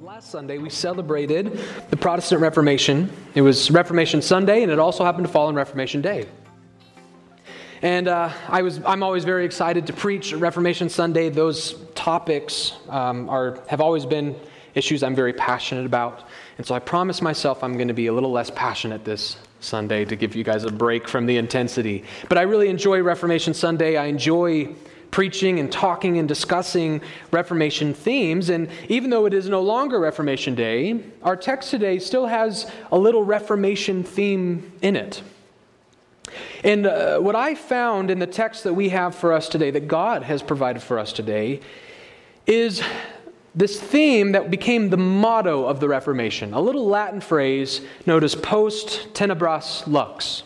Last Sunday, we celebrated the Protestant Reformation. It was Reformation Sunday, and it also happened to fall on Reformation Day. And uh, I was, I'm always very excited to preach Reformation Sunday. Those topics um, are, have always been issues I'm very passionate about. And so I promised myself I'm going to be a little less passionate this Sunday to give you guys a break from the intensity. But I really enjoy Reformation Sunday. I enjoy preaching and talking and discussing Reformation themes. And even though it is no longer Reformation Day, our text today still has a little Reformation theme in it. And uh, what I found in the text that we have for us today, that God has provided for us today, is this theme that became the motto of the Reformation, a little Latin phrase known as post tenebras lux.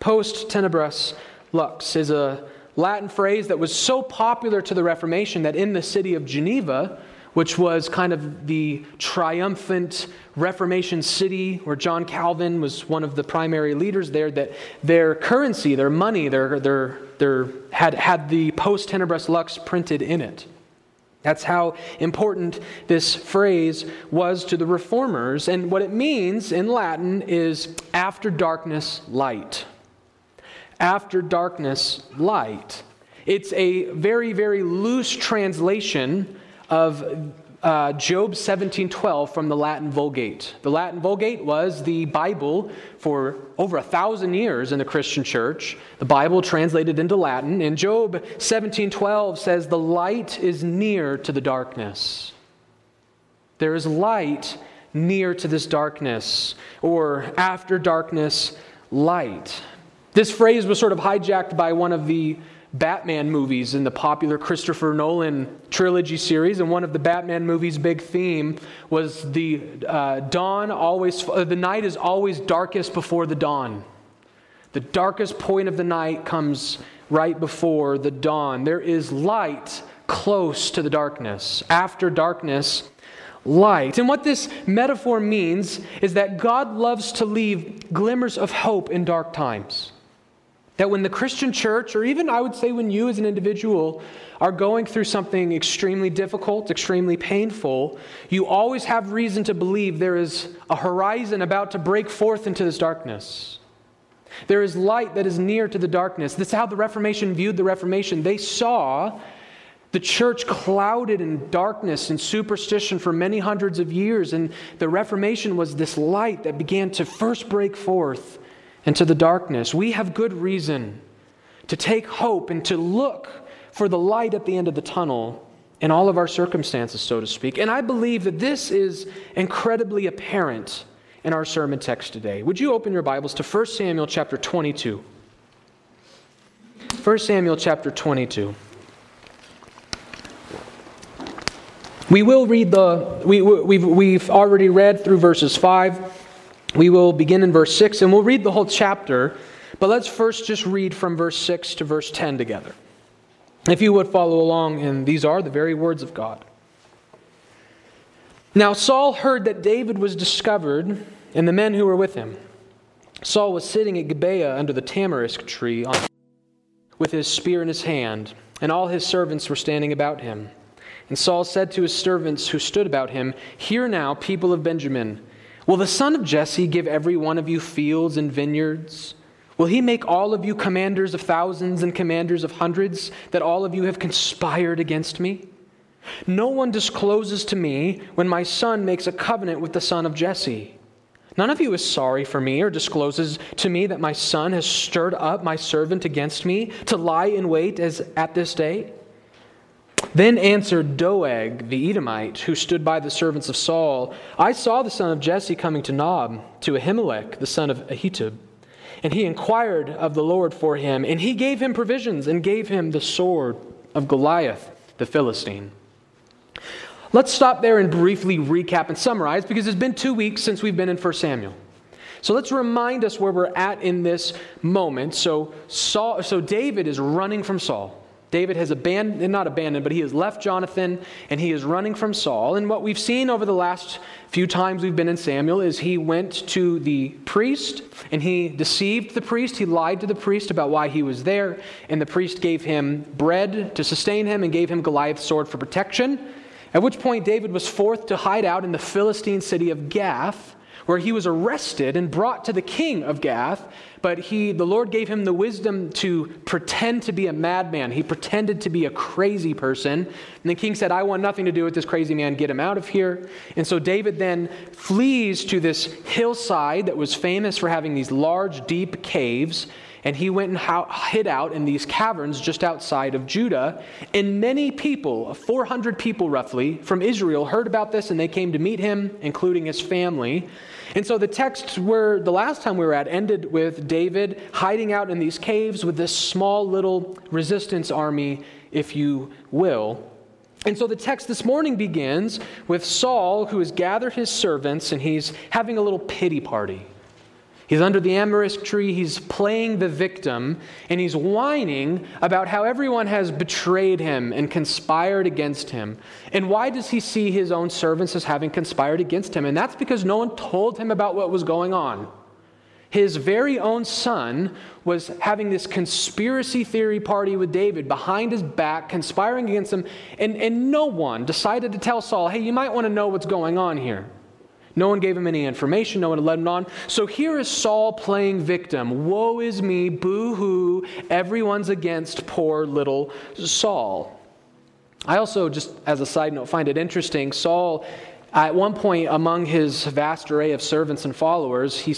Post tenebras lux is a Latin phrase that was so popular to the Reformation that in the city of Geneva, which was kind of the triumphant Reformation city where John Calvin was one of the primary leaders there, that their currency, their money, their, their, their, had, had the post tenebras lux printed in it. That's how important this phrase was to the reformers. And what it means in Latin is after darkness, light after darkness, light. It's a very, very loose translation of uh, Job 17:12 from the Latin Vulgate. The Latin Vulgate was the Bible for over a thousand years in the Christian church. The Bible translated into Latin, and Job 17:12 says, "The light is near to the darkness." There is light near to this darkness, or after darkness, light. This phrase was sort of hijacked by one of the Batman movies in the popular Christopher Nolan trilogy series, and one of the Batman movies' big theme was the uh, dawn always, uh, the night is always darkest before the dawn. The darkest point of the night comes right before the dawn. There is light close to the darkness. After darkness, light. And what this metaphor means is that God loves to leave glimmers of hope in dark times. That when the Christian church, or even I would say when you as an individual are going through something extremely difficult, extremely painful, you always have reason to believe there is a horizon about to break forth into this darkness. There is light that is near to the darkness. This is how the Reformation viewed the Reformation. They saw the church clouded in darkness and superstition for many hundreds of years, and the Reformation was this light that began to first break forth into the darkness. We have good reason to take hope and to look for the light at the end of the tunnel in all of our circumstances, so to speak. And I believe that this is incredibly apparent in our sermon text today. Would you open your Bibles to 1 Samuel chapter 22? 1 Samuel chapter 22. We will read the, we, we've, we've already read through verses 5 we will begin in verse 6 and we'll read the whole chapter, but let's first just read from verse 6 to verse 10 together. If you would follow along, and these are the very words of God. Now Saul heard that David was discovered and the men who were with him. Saul was sitting at Gibeah under the tamarisk tree on, with his spear in his hand, and all his servants were standing about him. And Saul said to his servants who stood about him, Hear now, people of Benjamin. Will the son of Jesse give every one of you fields and vineyards? Will he make all of you commanders of thousands and commanders of hundreds, that all of you have conspired against me? No one discloses to me when my son makes a covenant with the son of Jesse. None of you is sorry for me or discloses to me that my son has stirred up my servant against me to lie in wait as at this day. Then answered Doeg the Edomite, who stood by the servants of Saul, I saw the son of Jesse coming to Nob, to Ahimelech, the son of Ahitub. And he inquired of the Lord for him, and he gave him provisions and gave him the sword of Goliath the Philistine. Let's stop there and briefly recap and summarize because it's been two weeks since we've been in 1 Samuel. So let's remind us where we're at in this moment. So, Saul, so David is running from Saul. David has abandoned, not abandoned, but he has left Jonathan and he is running from Saul. And what we've seen over the last few times we've been in Samuel is he went to the priest and he deceived the priest. He lied to the priest about why he was there. And the priest gave him bread to sustain him and gave him Goliath's sword for protection. At which point, David was forced to hide out in the Philistine city of Gath, where he was arrested and brought to the king of Gath. But he, the Lord gave him the wisdom to pretend to be a madman. He pretended to be a crazy person. And the king said, I want nothing to do with this crazy man. Get him out of here. And so David then flees to this hillside that was famous for having these large, deep caves and he went and hid out in these caverns just outside of Judah. And many people, 400 people roughly, from Israel heard about this and they came to meet him, including his family. And so the texts were, the last time we were at ended with David hiding out in these caves with this small little resistance army, if you will. And so the text this morning begins with Saul, who has gathered his servants and he's having a little pity party. He's under the tamarisk tree, he's playing the victim, and he's whining about how everyone has betrayed him and conspired against him. And why does he see his own servants as having conspired against him? And that's because no one told him about what was going on. His very own son was having this conspiracy theory party with David behind his back, conspiring against him, and, and no one decided to tell Saul, hey, you might want to know what's going on here. No one gave him any information, no one led him on. So here is Saul playing victim. Woe is me, boo hoo, everyone's against poor little Saul. I also, just as a side note, find it interesting. Saul, at one point, among his vast array of servants and followers, he,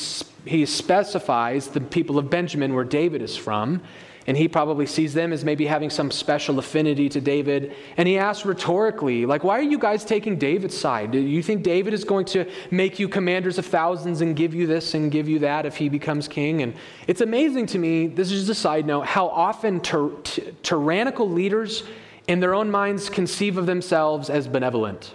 he specifies the people of Benjamin, where David is from. And he probably sees them as maybe having some special affinity to David. And he asks rhetorically, like, why are you guys taking David's side? Do you think David is going to make you commanders of thousands and give you this and give you that if he becomes king? And it's amazing to me, this is just a side note, how often ty- ty- tyrannical leaders in their own minds conceive of themselves as benevolent.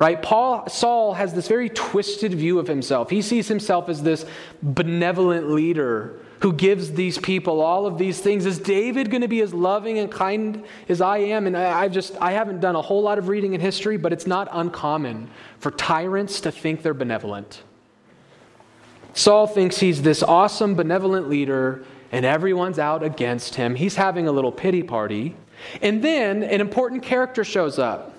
Right? Paul Saul has this very twisted view of himself. He sees himself as this benevolent leader who gives these people all of these things. Is David going to be as loving and kind as I am? And I, have just, I haven't done a whole lot of reading in history, but it's not uncommon for tyrants to think they're benevolent. Saul thinks he's this awesome, benevolent leader, and everyone's out against him. He's having a little pity party. And then an important character shows up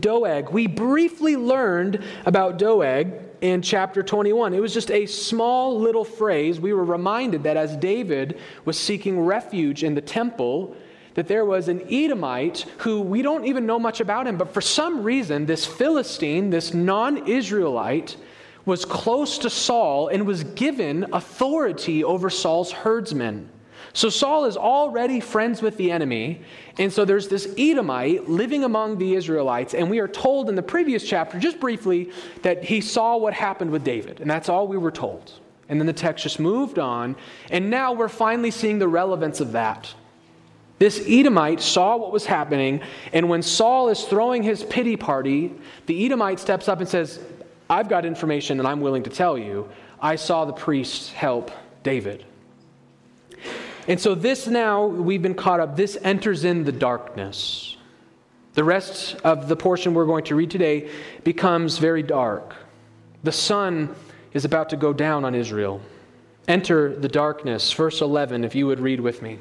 Doeg. We briefly learned about Doeg in chapter 21. It was just a small little phrase. We were reminded that as David was seeking refuge in the temple, that there was an Edomite who we don't even know much about him, but for some reason, this Philistine, this non Israelite, was close to Saul and was given authority over Saul's herdsmen. So Saul is already friends with the enemy. And so there's this Edomite living among the Israelites. And we are told in the previous chapter, just briefly, that he saw what happened with David. And that's all we were told. And then the text just moved on. And now we're finally seeing the relevance of that. This Edomite saw what was happening. And when Saul is throwing his pity party, the Edomite steps up and says, I've got information and I'm willing to tell you. I saw the priest help David. And so, this now, we've been caught up, this enters in the darkness. The rest of the portion we're going to read today becomes very dark. The sun is about to go down on Israel. Enter the darkness. Verse 11, if you would read with me.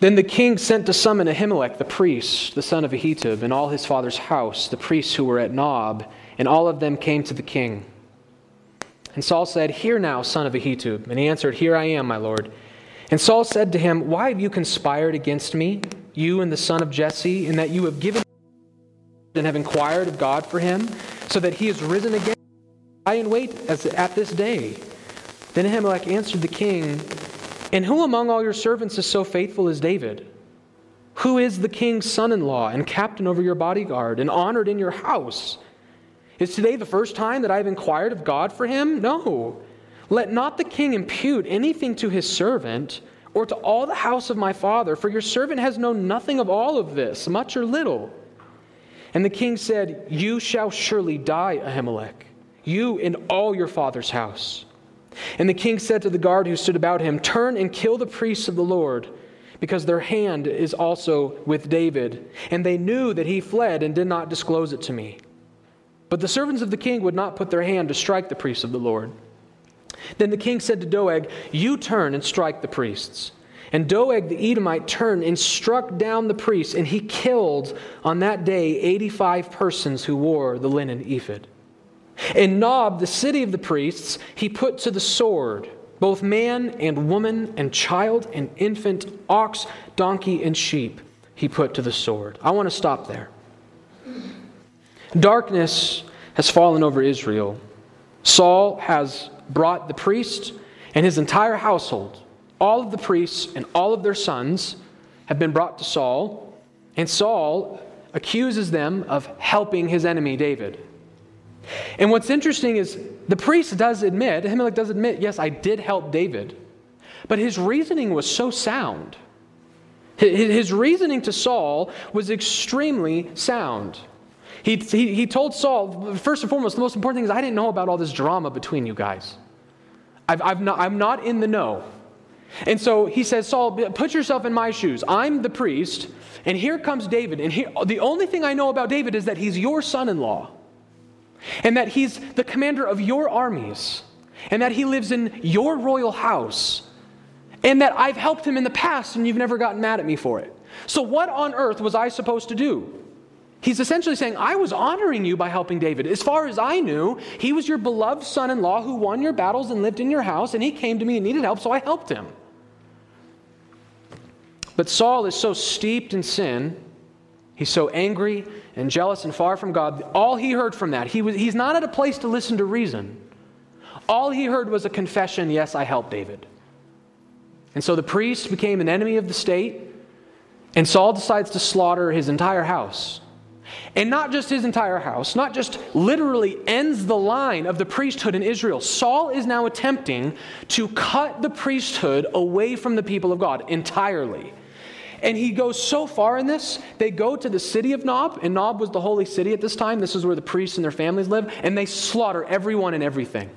Then the king sent to summon Ahimelech the priest, the son of Ahitub, and all his father's house, the priests who were at Nob, and all of them came to the king. And Saul said, Hear now, son of Ahitub. And he answered, Here I am, my lord. And Saul said to him, Why have you conspired against me, you and the son of Jesse, in that you have given and have inquired of God for him, so that he has risen again? I in wait as at this day. Then Ahimelech answered the king, And who among all your servants is so faithful as David? Who is the king's son in law and captain over your bodyguard and honored in your house? Is today the first time that I've inquired of God for him? No. Let not the king impute anything to his servant or to all the house of my father, for your servant has known nothing of all of this, much or little. And the king said, You shall surely die, Ahimelech, you and all your father's house. And the king said to the guard who stood about him, Turn and kill the priests of the Lord, because their hand is also with David. And they knew that he fled and did not disclose it to me. But the servants of the king would not put their hand to strike the priests of the Lord. Then the king said to Doeg, You turn and strike the priests. And Doeg the Edomite turned and struck down the priests, and he killed on that day 85 persons who wore the linen ephod. And Nob, the city of the priests, he put to the sword both man and woman and child and infant, ox, donkey, and sheep, he put to the sword. I want to stop there. Darkness has fallen over Israel. Saul has brought the priest and his entire household all of the priests and all of their sons have been brought to Saul, and Saul accuses them of helping his enemy David. And what's interesting is the priest does admit, Ahimelech does admit, yes, I did help David. But his reasoning was so sound. His reasoning to Saul was extremely sound. He, he, he told Saul, first and foremost, the most important thing is I didn't know about all this drama between you guys. I've, I've not, I'm not in the know. And so he says, Saul, put yourself in my shoes. I'm the priest, and here comes David. And here, the only thing I know about David is that he's your son in law, and that he's the commander of your armies, and that he lives in your royal house, and that I've helped him in the past, and you've never gotten mad at me for it. So, what on earth was I supposed to do? He's essentially saying, I was honoring you by helping David. As far as I knew, he was your beloved son in law who won your battles and lived in your house, and he came to me and needed help, so I helped him. But Saul is so steeped in sin, he's so angry and jealous and far from God. All he heard from that, he was, he's not at a place to listen to reason. All he heard was a confession yes, I helped David. And so the priest became an enemy of the state, and Saul decides to slaughter his entire house. And not just his entire house, not just literally ends the line of the priesthood in Israel. Saul is now attempting to cut the priesthood away from the people of God entirely. And he goes so far in this, they go to the city of Nob, and Nob was the holy city at this time. This is where the priests and their families live, and they slaughter everyone and everything.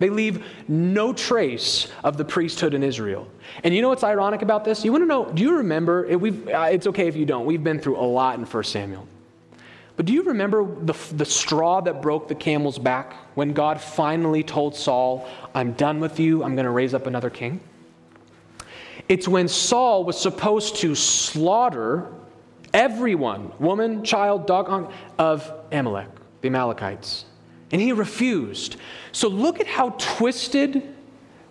They leave no trace of the priesthood in Israel. And you know what's ironic about this? You want to know, do you remember, uh, it's okay if you don't, we've been through a lot in 1 Samuel. But do you remember the, the straw that broke the camel's back when God finally told Saul, I'm done with you, I'm going to raise up another king? It's when Saul was supposed to slaughter everyone, woman, child, dog, of Amalek, the Amalekites. And he refused. So look at how twisted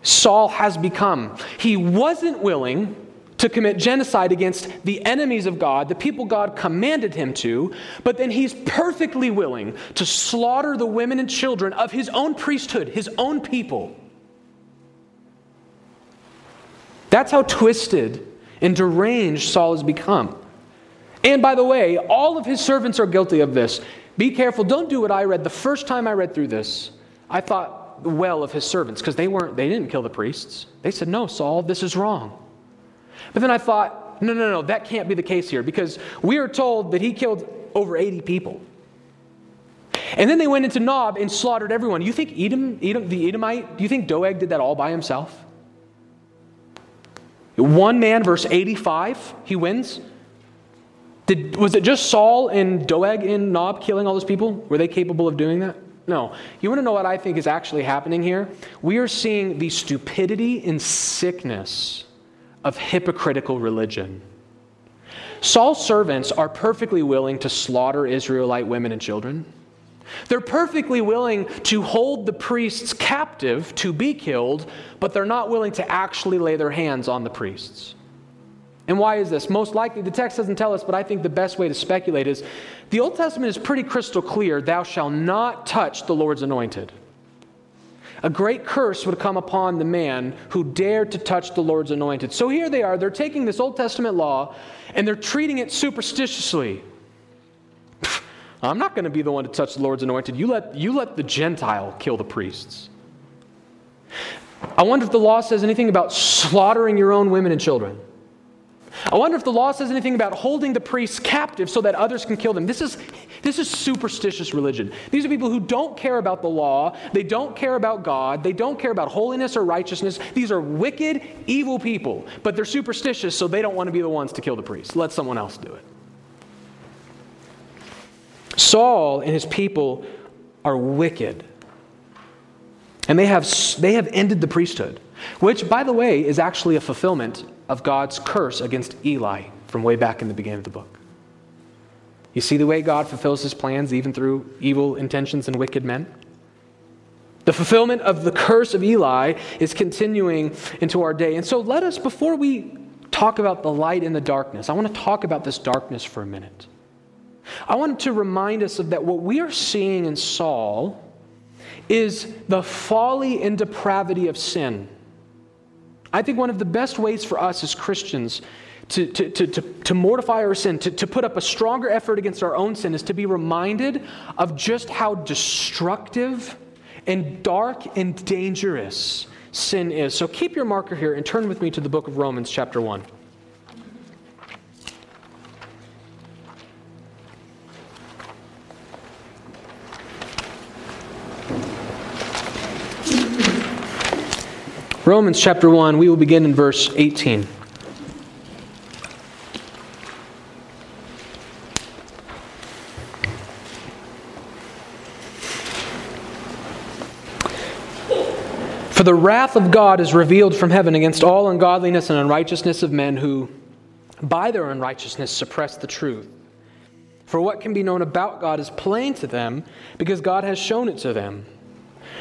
Saul has become. He wasn't willing to commit genocide against the enemies of God, the people God commanded him to, but then he's perfectly willing to slaughter the women and children of his own priesthood, his own people. That's how twisted and deranged Saul has become. And by the way, all of his servants are guilty of this. Be careful, don't do what I read. The first time I read through this, I thought well of his servants because they weren't they didn't kill the priests. They said, "No, Saul, this is wrong." But then I thought, "No, no, no, that can't be the case here because we are told that he killed over 80 people." And then they went into Nob and slaughtered everyone. You think Edom, Edom the Edomite, do you think Doeg did that all by himself? One man, verse 85, he wins. Did, was it just Saul and Doeg and Nob killing all those people? Were they capable of doing that? No. You want to know what I think is actually happening here? We are seeing the stupidity and sickness of hypocritical religion. Saul's servants are perfectly willing to slaughter Israelite women and children. They're perfectly willing to hold the priests captive to be killed, but they're not willing to actually lay their hands on the priests. And why is this? Most likely, the text doesn't tell us, but I think the best way to speculate is the Old Testament is pretty crystal clear thou shalt not touch the Lord's anointed. A great curse would come upon the man who dared to touch the Lord's anointed. So here they are, they're taking this Old Testament law and they're treating it superstitiously. I'm not going to be the one to touch the Lord's anointed. You let, you let the Gentile kill the priests. I wonder if the law says anything about slaughtering your own women and children. I wonder if the law says anything about holding the priests captive so that others can kill them. This is, this is superstitious religion. These are people who don't care about the law, they don't care about God, they don't care about holiness or righteousness. These are wicked, evil people, but they're superstitious, so they don't want to be the ones to kill the priests. Let someone else do it. Saul and his people are wicked. And they have, they have ended the priesthood. which, by the way, is actually a fulfillment of God's curse against Eli from way back in the beginning of the book. You see the way God fulfills his plans even through evil intentions and wicked men? The fulfillment of the curse of Eli is continuing into our day. And so let us, before we talk about the light and the darkness, I want to talk about this darkness for a minute. I want to remind us of that what we are seeing in Saul is the folly and depravity of sin. I think one of the best ways for us as Christians to, to, to, to, to mortify our sin, to, to put up a stronger effort against our own sin, is to be reminded of just how destructive and dark and dangerous sin is. So keep your marker here and turn with me to the book of Romans, chapter 1. Romans chapter 1, we will begin in verse 18. For the wrath of God is revealed from heaven against all ungodliness and unrighteousness of men who, by their unrighteousness, suppress the truth. For what can be known about God is plain to them, because God has shown it to them.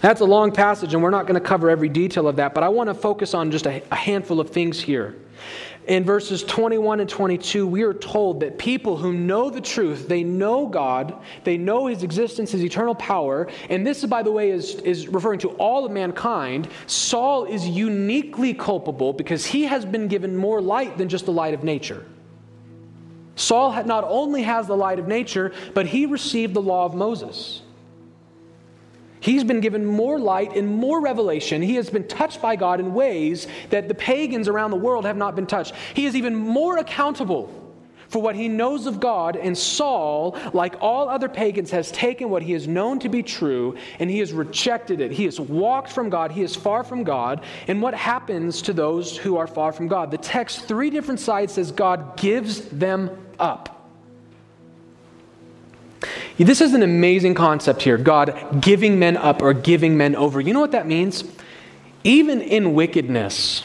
That's a long passage, and we're not going to cover every detail of that, but I want to focus on just a, a, handful of things here. In verses 21 and 22, we are told that people who know the truth, they know God, they know His existence, His eternal power, and this, by the way, is, is referring to all of mankind. Saul is uniquely culpable because he has been given more light than just the light of nature. Saul not only has the light of nature, but he received the law of Moses. He's been given more light and more revelation. He has been touched by God in ways that the pagans around the world have not been touched. He is even more accountable for what he knows of God, and Saul, like all other pagans, has taken what he has known to be true and he has rejected it. He has walked from God, he is far from God. And what happens to those who are far from God? The text, three different sides, says God gives them up. This is an amazing concept here God giving men up or giving men over. You know what that means? Even in wickedness,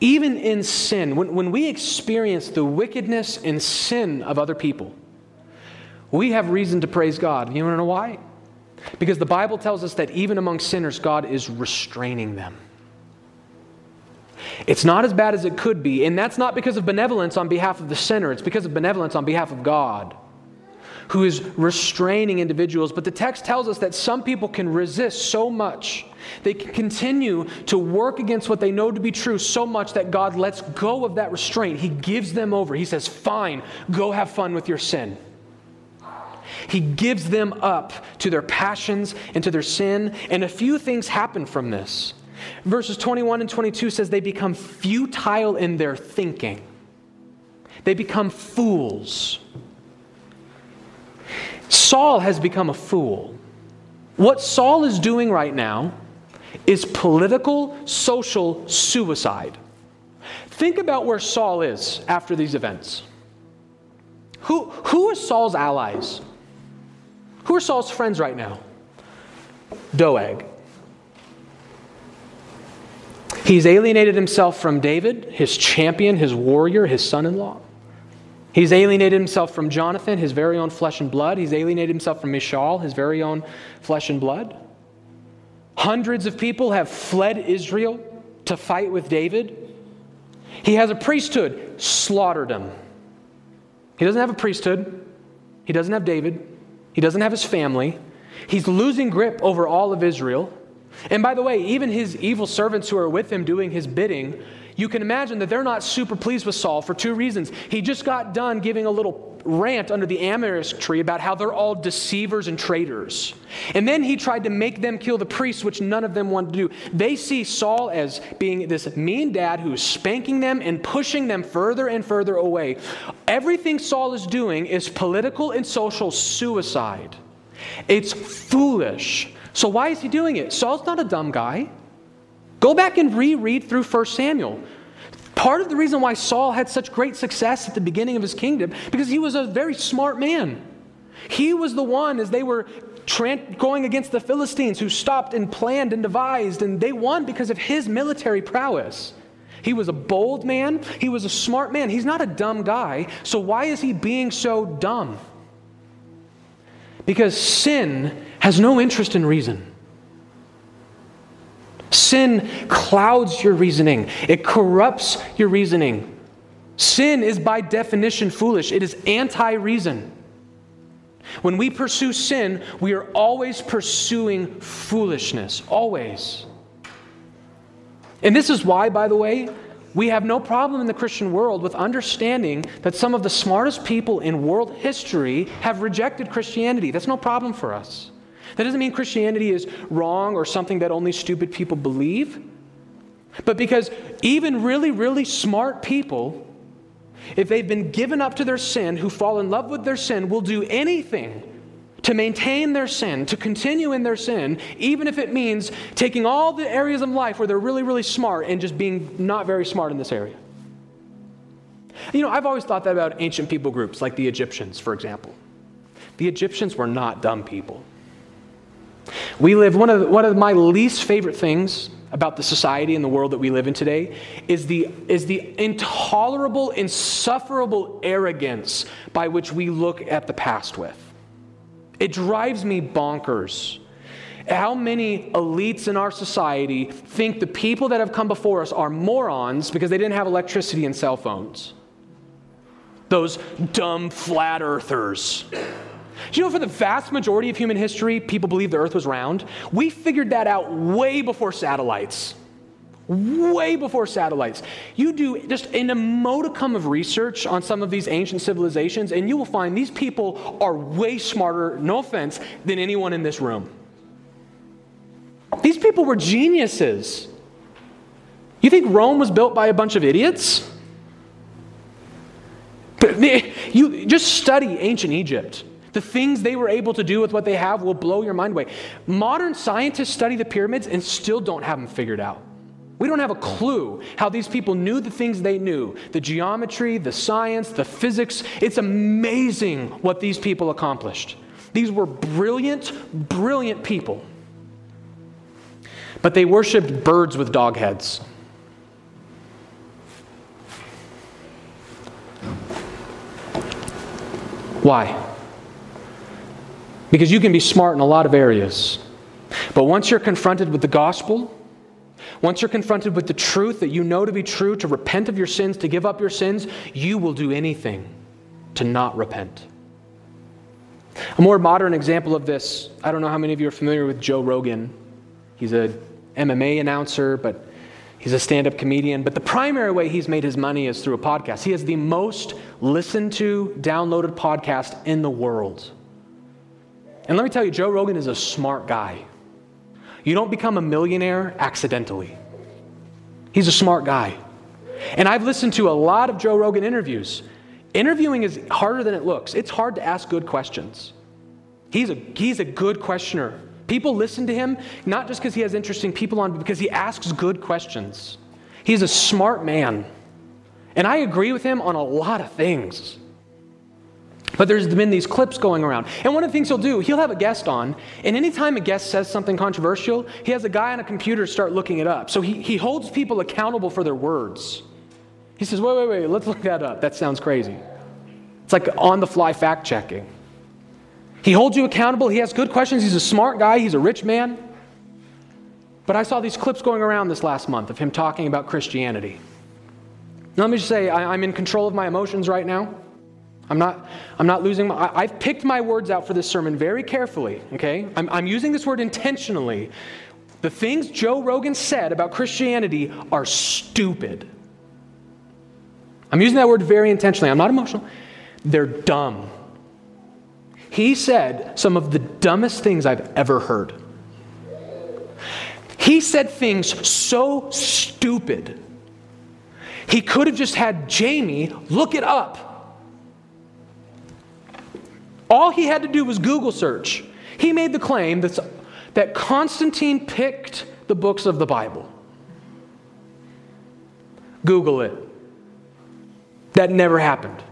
even in sin, when, when we experience the wickedness and sin of other people, we have reason to praise God. You want to know why? Because the Bible tells us that even among sinners, God is restraining them. It's not as bad as it could be, and that's not because of benevolence on behalf of the sinner, it's because of benevolence on behalf of God who is restraining individuals. But the text tells us that some people can resist so much. They can continue to work against what they know to be true so much that God lets go of that restraint. He gives them over. He says, Fine, go have fun with your sin. He gives them up to their passions and to their sin, and a few things happen from this. Verses 21 and 22 says they become futile in their thinking. They become fools. Saul has become a fool. What Saul is doing right now is political, social suicide. Think about where Saul is after these events. Who, who are Saul's allies? Who are Saul's friends right now? Doeg. He's alienated himself from David, his champion, his warrior, his son in law. He's alienated himself from Jonathan, his very own flesh and blood. He's alienated himself from Michal, his very own flesh and blood. Hundreds of people have fled Israel to fight with David. He has a priesthood, slaughtered him. He doesn't have a priesthood. He doesn't have David. He doesn't have his family. He's losing grip over all of Israel. And by the way, even his evil servants who are with him doing his bidding you can imagine that they're not super pleased with Saul for two reasons. He just got done giving a little rant under the tamarisk tree about how they're all deceivers and traitors. And then he tried to make them kill the priests, which none of them wanted to do. They see Saul as being this mean dad who's spanking them and pushing them further and further away. Everything Saul is doing is political and social suicide. It's foolish. So, why is he doing it? Saul's not a dumb guy. Go back and reread through 1 Samuel. Part of the reason why Saul had such great success at the beginning of his kingdom, because he was a very smart man. He was the one, as they were going against the Philistines, who stopped and planned and devised, and they won because of his military prowess. He was a bold man, he was a smart man. He's not a dumb guy, so why is he being so dumb? Because sin has no interest in reason. Sin clouds your reasoning, it corrupts your reasoning. Sin is by definition foolish, it is anti reason. When we pursue sin, we are always pursuing foolishness, always. And this is why, by the way, we have no problem in the Christian world with understanding that some of the smartest people in world history have rejected Christianity. That's no problem for us. That doesn't mean Christianity is wrong or something that only stupid people believe. But because even really, really smart people, if they've been given up to their sin, who fall in love with their sin, will do anything to maintain their sin, to continue in their sin, even if it means taking all the areas of life where they're really, really smart and just being not very smart in this area. You know, I've always thought that about ancient people groups, like the Egyptians, for example. The Egyptians were not dumb people. We live, one of, one of my least favorite things about the society and the world that we live in today is the, is the intolerable, insufferable arrogance by which we look at the past with. It drives me bonkers. How many elites in our society think the people that have come before us are morons because they didn't have electricity and cell phones? Those dumb flat earthers. You know for the vast majority of human history, people believed the earth was round? We figured that out way before satellites. Way before satellites. You do just an modicum of research on some of these ancient civilizations, and you will find these people are way smarter, no offense, than anyone in this room. These people were geniuses. You think Rome was built by a bunch of idiots? You just study ancient Egypt. The things they were able to do with what they have will blow your mind away. Modern scientists study the pyramids and still don't have them figured out. We don't have a clue how these people knew the things they knew the geometry, the science, the physics. It's amazing what these people accomplished. These were brilliant, brilliant people. But they worshiped birds with dog heads. Why? Because you can be smart in a lot of areas. But once you're confronted with the gospel, once you're confronted with the truth that you know to be true, to repent of your sins, to give up your sins, you will do anything to not repent. A more modern example of this, I don't know how many of you are familiar with Joe Rogan. He's a MMA announcer, but he's a stand-up comedian, but the primary way he's made his money is through a podcast. He has the most listened to, downloaded podcast in the world. And let me tell you, Joe Rogan is a smart guy. You don't become a millionaire accidentally. He's a smart guy. And I've listened to a lot of Joe Rogan interviews. Interviewing is harder than it looks, it's hard to ask good questions. He's a, he's a good questioner. People listen to him not just because he has interesting people on, but because he asks good questions. He's a smart man. And I agree with him on a lot of things. But there's been these clips going around. And one of the things he'll do, he'll have a guest on, and anytime a guest says something controversial, he has a guy on a computer start looking it up. So he, he holds people accountable for their words. He says, wait, wait, wait, let's look that up. That sounds crazy. It's like on the fly fact checking. He holds you accountable. He has good questions. He's a smart guy. He's a rich man. But I saw these clips going around this last month of him talking about Christianity. Now, let me just say, I, am in control of my emotions right now. I'm not, I'm not losing my, I, have picked my words out for this sermon very carefully, okay? I'm, I'm using this word intentionally. The things Joe Rogan said about Christianity are stupid. I'm using that word very intentionally. I'm not emotional. They're dumb. He said some of the dumbest things I've ever heard. He said things so stupid. He could have just had Jamie look it up. All he had to do was Google search. He made the claim that, that Constantine picked the books of the Bible. Google it. That never happened.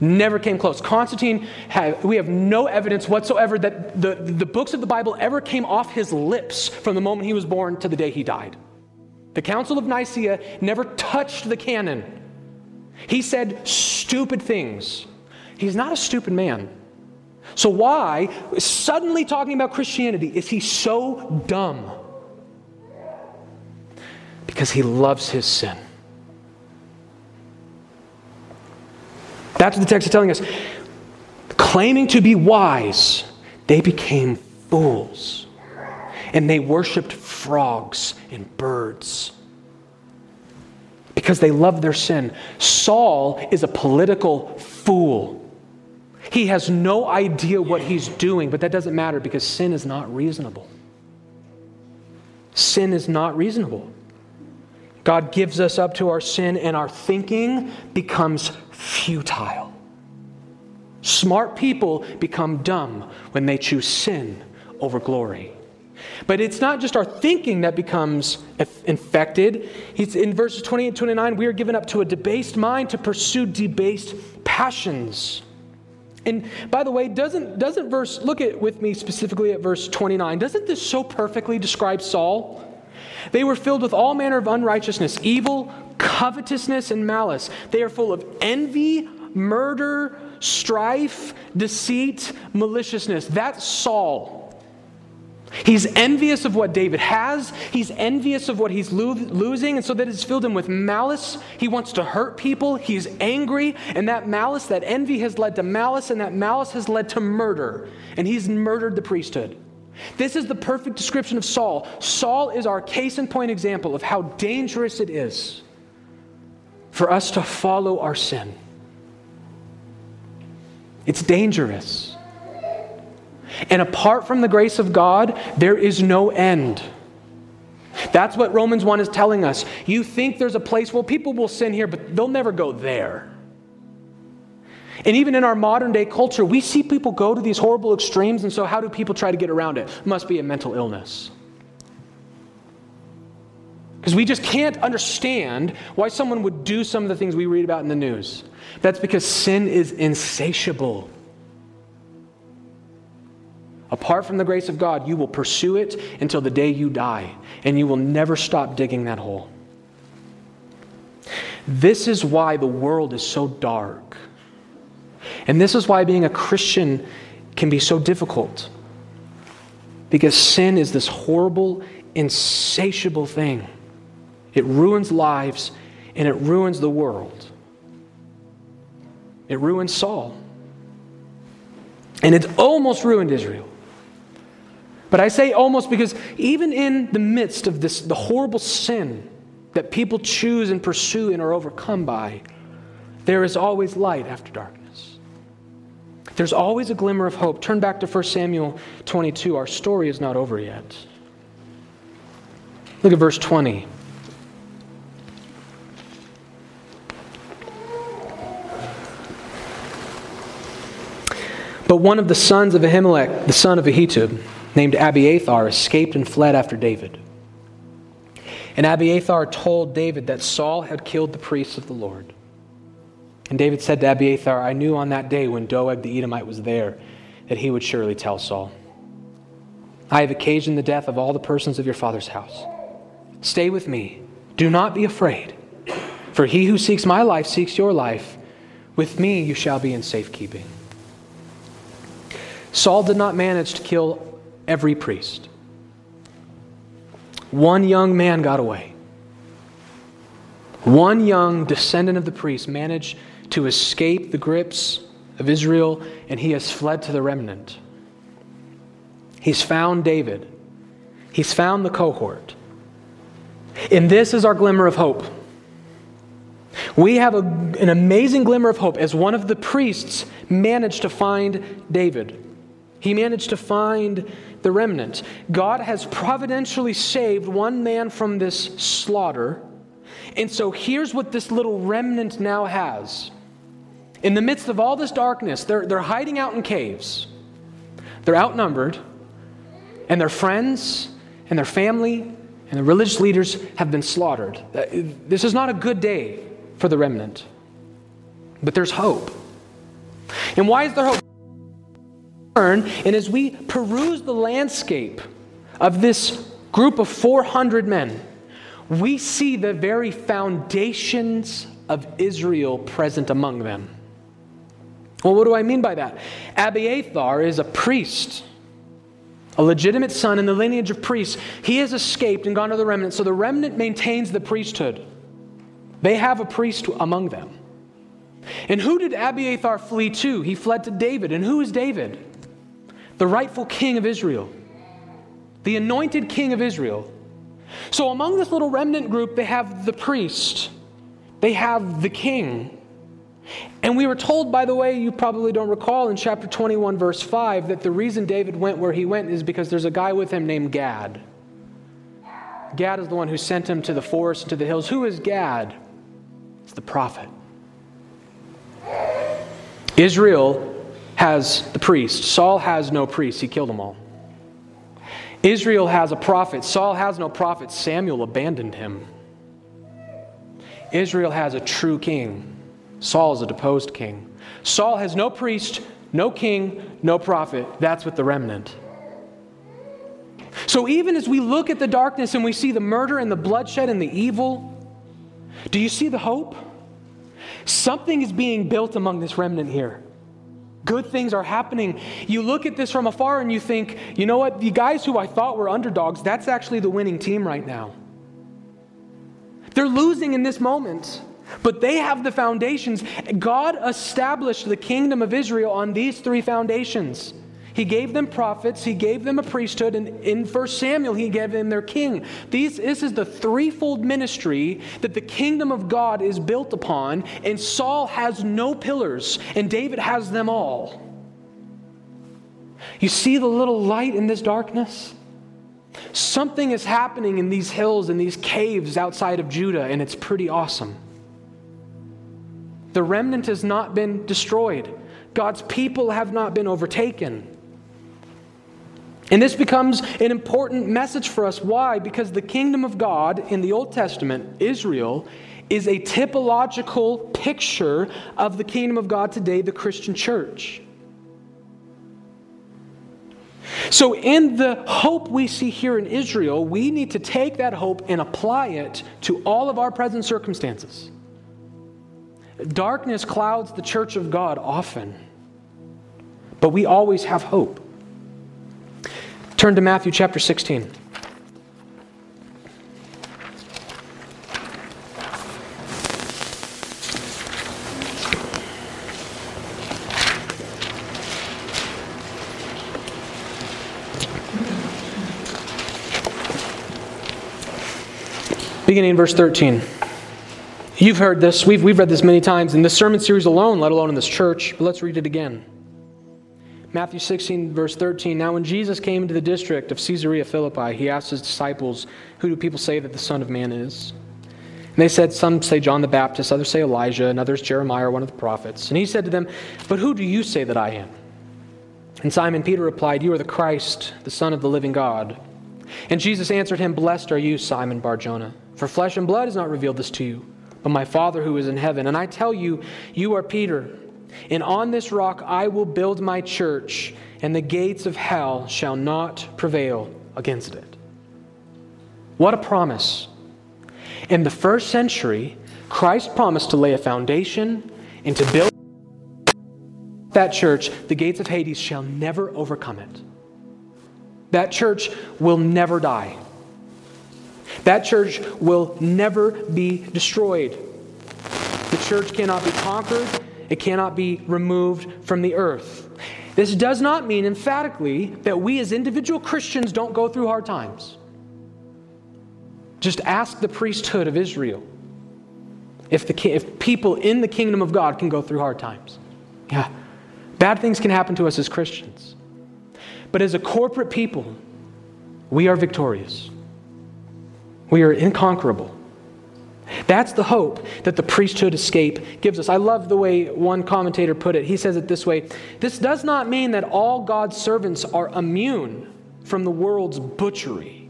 Never came close. Constantine, had, we have no evidence whatsoever that the, the books of the Bible ever came off his lips from the moment he was born to the day he died. The Council of Nicaea never touched the canon. He said stupid things. He's not a stupid man. So, why, suddenly talking about Christianity, is he so dumb? Because he loves his sin. That's what the text is telling us. Claiming to be wise, they became fools. And they worshiped frogs and birds because they loved their sin. Saul is a political fool. He has no idea what he's doing, but that doesn't matter because sin is not reasonable. Sin is not reasonable. God gives us up to our sin, and our thinking becomes futile. Smart people become dumb when they choose sin over glory. But it's not just our thinking that becomes infected. He's, in verses 28 and 29, we are given up to a debased mind to pursue debased passions. And by the way, doesn't, doesn't verse, look at with me specifically at verse 29, doesn't this so perfectly describe Saul? They were filled with all manner of unrighteousness, evil, covetousness, and malice. They are full of envy, murder, strife, deceit, maliciousness. That's Saul. He's envious of what David has. He's envious of what he's lo- losing, and so that has filled him with malice. He wants to hurt people. He's angry, and that malice, that envy has led to malice, and that malice has led to murder. And he's murdered the priesthood. This is the perfect description of Saul. Saul is our case in point example of how dangerous it is for us to follow our sin. It's dangerous. And apart from the grace of God, there is no end. That's what Romans 1 is telling us. You think there's a place, well, people will sin here, but they'll never go there. And even in our modern day culture, we see people go to these horrible extremes, and so how do people try to get around it? Must be a mental illness. Because we just can't understand why someone would do some of the things we read about in the news. That's because sin is insatiable. Apart from the grace of God, you will pursue it until the day you die, and you will never stop digging that hole. This is why the world is so dark. And this is why being a Christian can be so difficult. Because sin is this horrible, insatiable thing. It ruins lives and it ruins the world. It ruins Saul. And it's almost ruined Israel. But I say almost because even in the midst of this, the horrible sin that people choose and pursue and are overcome by, there is always light after darkness. There's always a glimmer of hope. Turn back to 1 Samuel 22. Our story is not over yet. Look at verse 20. But one of the sons of Ahimelech, the son of Ahitub, named Abiathar, escaped and fled after David. And Abiathar told David that Saul had killed the priests of the Lord. And David said to Abiathar, I knew on that day when Doeg the Edomite was there that he would surely tell Saul. I have occasioned the death of all the persons of your father's house. Stay with me. Do not be afraid. For he who seeks my life seeks your life. With me you shall be in safekeeping. Saul did not manage to kill every priest. One young man got away. One young descendant of the priest managed to escape the grips of Israel, and he has fled to the remnant. He's found David, he's found the cohort. And this is our glimmer of hope. We have a, an amazing glimmer of hope as one of the priests managed to find David. He managed to find the remnant. God has providentially saved one man from this slaughter. And so here's what this little remnant now has. In the midst of all this darkness, they're, they're hiding out in caves. They're outnumbered, and their friends and their family and the religious leaders have been slaughtered. Uh, this is not a good day for the remnant, but there's hope. And why is there hope? And as we peruse the landscape of this group of 400 men, we see the very foundations of Israel present among them. Well, what do I mean by that? Abiathar is a priest, a legitimate son in the lineage of priests. He has escaped and gone to the remnant, so the remnant maintains the priesthood. They have a priest among them. And who did Abiathar flee to? He fled to David. And who is David? The rightful king of Israel, the anointed king of Israel. So among this little remnant group, they have the priest, they have the king, and we were told, by the way, you probably don't recall in chapter 21, verse 5, that the reason David went where he went is because there's a guy with him named Gad. Gad is the one who sent him to the forest and to the hills. Who is Gad? It's the prophet. Israel has the priest. Saul has no priest, he killed them all. Israel has a prophet. Saul has no prophet. Samuel abandoned him. Israel has a true king. Saul is a deposed king. Saul has no priest, no king, no prophet. That's with the remnant. So even as we look at the darkness and we see the murder and the bloodshed and the evil, do you see the hope? Something is being built among this remnant here. Good things are happening. You look at this from afar and you think, you know what? The guys who I thought were underdogs, that's actually the winning team right now. They're losing in this moment. But they have the foundations. God established the kingdom of Israel on these three foundations. He gave them prophets, he gave them a priesthood, and in 1 Samuel, he gave them their king. These, this is the threefold ministry that the kingdom of God is built upon, and Saul has no pillars, and David has them all. You see the little light in this darkness? Something is happening in these hills and these caves outside of Judah, and it's pretty awesome. The remnant has not been destroyed, God's people have not been overtaken. And this becomes an important message for us. Why? Because the kingdom of God in the Old Testament, Israel, is a typological picture of the kingdom of God today, the Christian church. So, in the hope we see here in Israel, we need to take that hope and apply it to all of our present circumstances. Darkness clouds the church of God often, but we always have hope. Turn to Matthew chapter 16. Beginning in verse 13. You've heard this. We've, we've read this many times in this sermon series alone, let alone in this church. But let's read it again. Matthew 16, verse 13. Now, when Jesus came into the district of Caesarea Philippi, he asked his disciples, Who do people say that the Son of Man is? And they said, Some say John the Baptist, others say Elijah, and others Jeremiah one of the prophets. And he said to them, But who do you say that I am? And Simon Peter replied, You are the Christ, the Son of the living God. And Jesus answered him, Blessed are you, Simon Barjona, for flesh and blood has not revealed this to you, but my Father who is in heaven. And I tell you, you are Peter, and on this rock I will build my church, and the gates of hell shall not prevail against it. What a promise! In the first century, Christ promised to lay a foundation and to build that church, the gates of Hades shall never overcome it. That church will never die. That church will never be destroyed. The church cannot be conquered, it cannot be removed from the earth. This does not mean emphatically that we as individual Christians don't go through hard times. Just ask the priesthood of Israel if, the, if people in the kingdom of God can go through hard times. Yeah, bad things can happen to us as Christians. But as a corporate people, we are victorious. We are inconquerable. That's the hope that the priesthood escape gives us. I love the way one commentator put it. He says it this way This does not mean that all God's servants are immune from the world's butchery,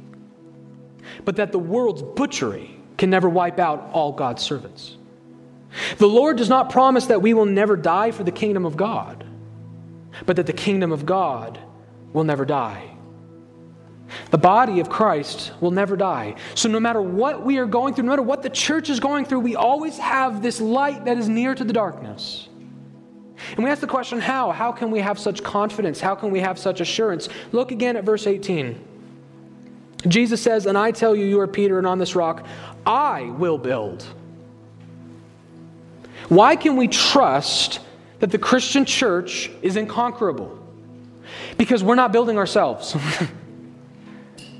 but that the world's butchery can never wipe out all God's servants. The Lord does not promise that we will never die for the kingdom of God, but that the kingdom of God will never die. The body of Christ will never die. So, no matter what we are going through, no matter what the church is going through, we always have this light that is near to the darkness. And we ask the question how? How can we have such confidence? How can we have such assurance? Look again at verse 18. Jesus says, And I tell you, you are Peter, and on this rock I will build. Why can we trust that the Christian church is inconquerable? Because we're not building ourselves.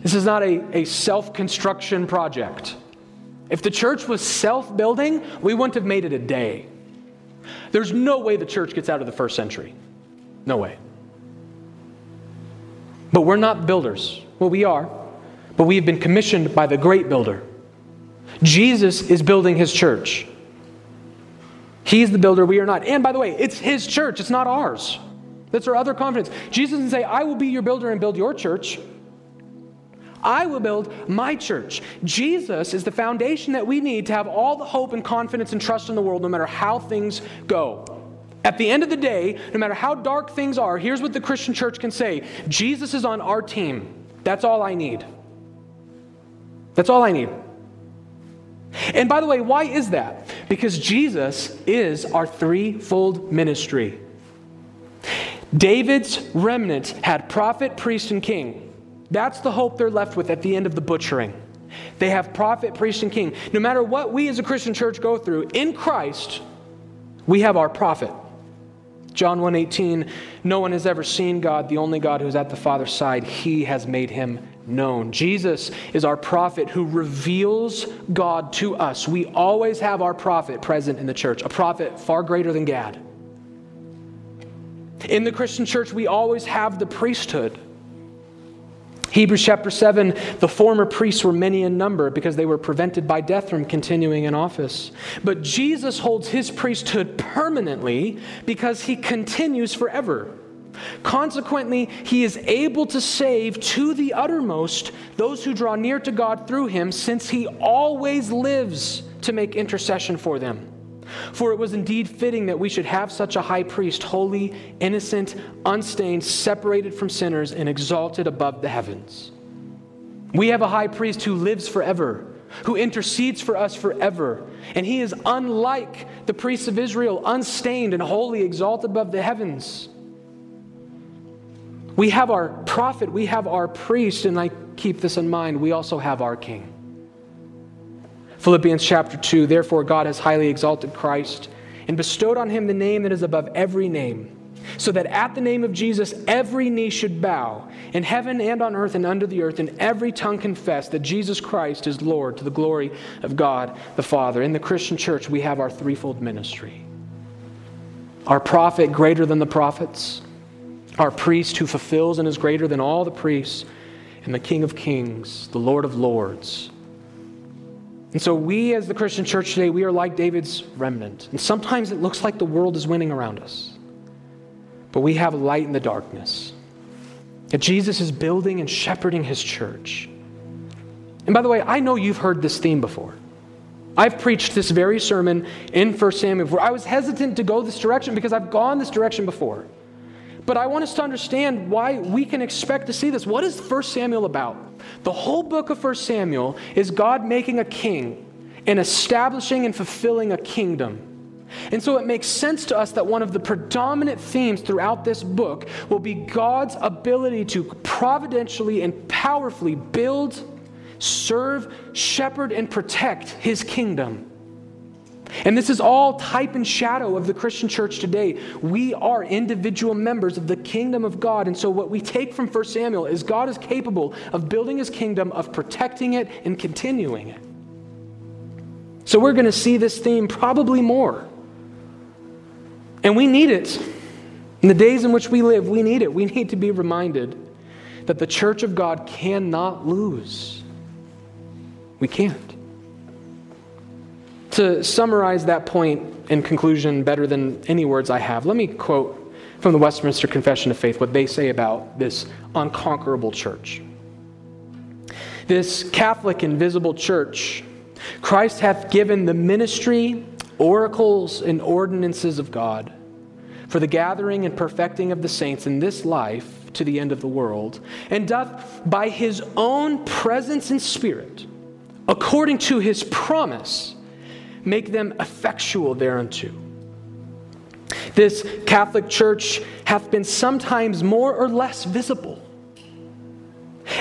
This is not a, a self construction project. If the church was self building, we wouldn't have made it a day. There's no way the church gets out of the first century. No way. But we're not builders. Well, we are, but we have been commissioned by the great builder. Jesus is building his church. He's the builder, we are not. And by the way, it's his church, it's not ours. That's our other confidence. Jesus doesn't say, I will be your builder and build your church. I will build my church. Jesus is the foundation that we need to have all the hope and confidence and trust in the world, no matter how things go. At the end of the day, no matter how dark things are, here's what the Christian church can say Jesus is on our team. That's all I need. That's all I need. And by the way, why is that? Because Jesus is our threefold ministry. David's remnant had prophet, priest, and king. That's the hope they're left with at the end of the butchering. They have prophet, priest, and king. No matter what we as a Christian church go through, in Christ, we have our prophet. John 1:18, no one has ever seen God, the only God who's at the Father's side, he has made him known. Jesus is our prophet who reveals God to us. We always have our prophet present in the church, a prophet far greater than Gad. In the Christian church, we always have the priesthood. Hebrews chapter 7 the former priests were many in number because they were prevented by death from continuing in office. But Jesus holds his priesthood permanently because he continues forever. Consequently, he is able to save to the uttermost those who draw near to God through him, since he always lives to make intercession for them. For it was indeed fitting that we should have such a high priest, holy, innocent, unstained, separated from sinners, and exalted above the heavens. We have a high priest who lives forever, who intercedes for us forever. And he is unlike the priests of Israel, unstained and holy, exalted above the heavens. We have our prophet, we have our priest, and I keep this in mind, we also have our king. Philippians chapter 2 Therefore, God has highly exalted Christ and bestowed on him the name that is above every name, so that at the name of Jesus every knee should bow, in heaven and on earth and under the earth, and every tongue confess that Jesus Christ is Lord to the glory of God the Father. In the Christian church, we have our threefold ministry our prophet greater than the prophets, our priest who fulfills and is greater than all the priests, and the King of kings, the Lord of lords. And so, we as the Christian church today, we are like David's remnant. And sometimes it looks like the world is winning around us. But we have light in the darkness. That Jesus is building and shepherding his church. And by the way, I know you've heard this theme before. I've preached this very sermon in 1 Samuel before. I was hesitant to go this direction because I've gone this direction before. But I want us to understand why we can expect to see this. What is 1 Samuel about? The whole book of 1 Samuel is God making a king and establishing and fulfilling a kingdom. And so it makes sense to us that one of the predominant themes throughout this book will be God's ability to providentially and powerfully build, serve, shepherd, and protect his kingdom. And this is all type and shadow of the Christian church today. We are individual members of the kingdom of God. And so, what we take from 1 Samuel is God is capable of building his kingdom, of protecting it, and continuing it. So, we're going to see this theme probably more. And we need it. In the days in which we live, we need it. We need to be reminded that the church of God cannot lose. We can't. To summarize that point in conclusion better than any words I have, let me quote from the Westminster Confession of Faith what they say about this unconquerable church. This Catholic invisible church, Christ hath given the ministry, oracles, and ordinances of God for the gathering and perfecting of the saints in this life to the end of the world, and doth by his own presence and spirit, according to his promise, make them effectual thereunto. This Catholic Church hath been sometimes more or less visible.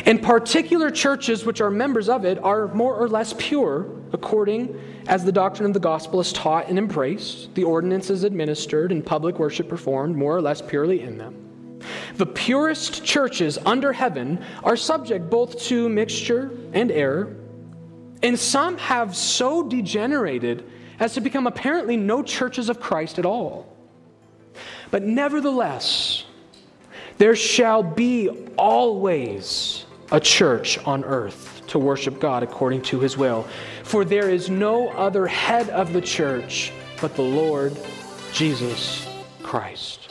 And particular churches which are members of it are more or less pure, according as the doctrine of the gospel is taught and embraced, the ordinances administered, and public worship performed more or less purely in them. The purest churches under heaven are subject both to mixture and error and some have so degenerated as to become apparently no churches of Christ at all. But nevertheless, there shall be always a church on earth to worship God according to his will. For there is no other head of the church but the Lord Jesus Christ.